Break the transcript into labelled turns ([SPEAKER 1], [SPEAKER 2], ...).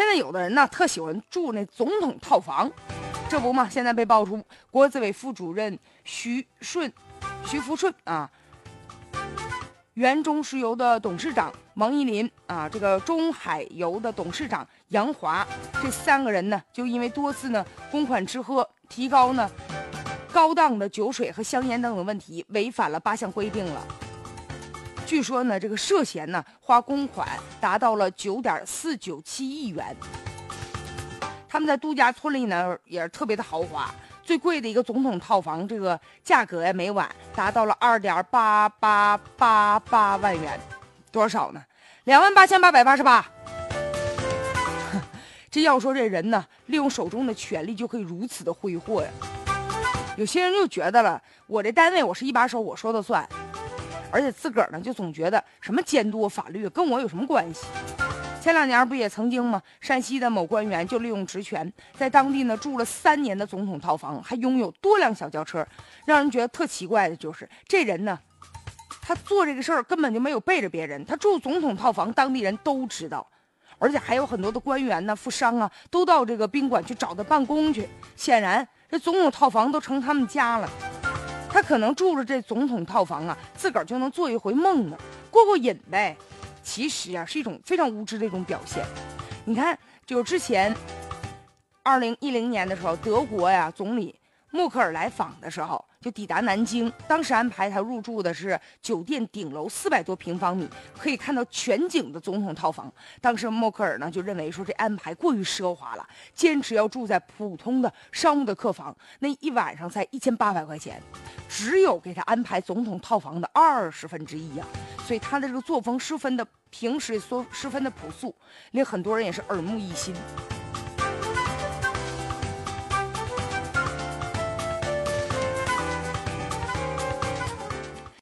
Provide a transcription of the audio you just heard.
[SPEAKER 1] 现在有的人呢，特喜欢住那总统套房，这不嘛？现在被爆出国资委副主任徐顺、徐福顺啊，原中石油的董事长王一林啊，这个中海油的董事长杨华，这三个人呢，就因为多次呢公款吃喝、提高呢高档的酒水和香烟等等问题，违反了八项规定了。据说呢，这个涉嫌呢花公款达到了九点四九七亿元。他们在度假村里呢也是特别的豪华，最贵的一个总统套房，这个价格呀每晚达到了二点八八八八万元，多少呢？两万八千八百八十八。这要说这人呢，利用手中的权力就可以如此的挥霍呀。有些人就觉得了，我这单位我是一把手，我说的算。而且自个儿呢，就总觉得什么监督法律跟我有什么关系？前两年不也曾经吗？山西的某官员就利用职权，在当地呢住了三年的总统套房，还拥有多辆小轿车。让人觉得特奇怪的就是，这人呢，他做这个事儿根本就没有背着别人，他住总统套房，当地人都知道。而且还有很多的官员呢、富商啊，都到这个宾馆去找他办公去。显然，这总统套房都成他们家了。他可能住着这总统套房啊，自个儿就能做一回梦呢，过过瘾呗。其实啊，是一种非常无知的一种表现。你看，就之前，二零一零年的时候，德国呀总理默克尔来访的时候。就抵达南京，当时安排他入住的是酒店顶楼四百多平方米，可以看到全景的总统套房。当时默克尔呢就认为说这安排过于奢华了，坚持要住在普通的商务的客房，那一晚上才一千八百块钱，只有给他安排总统套房的二十分之一呀。所以他的这个作风十分的平时，说十分的朴素，令很多人也是耳目一新。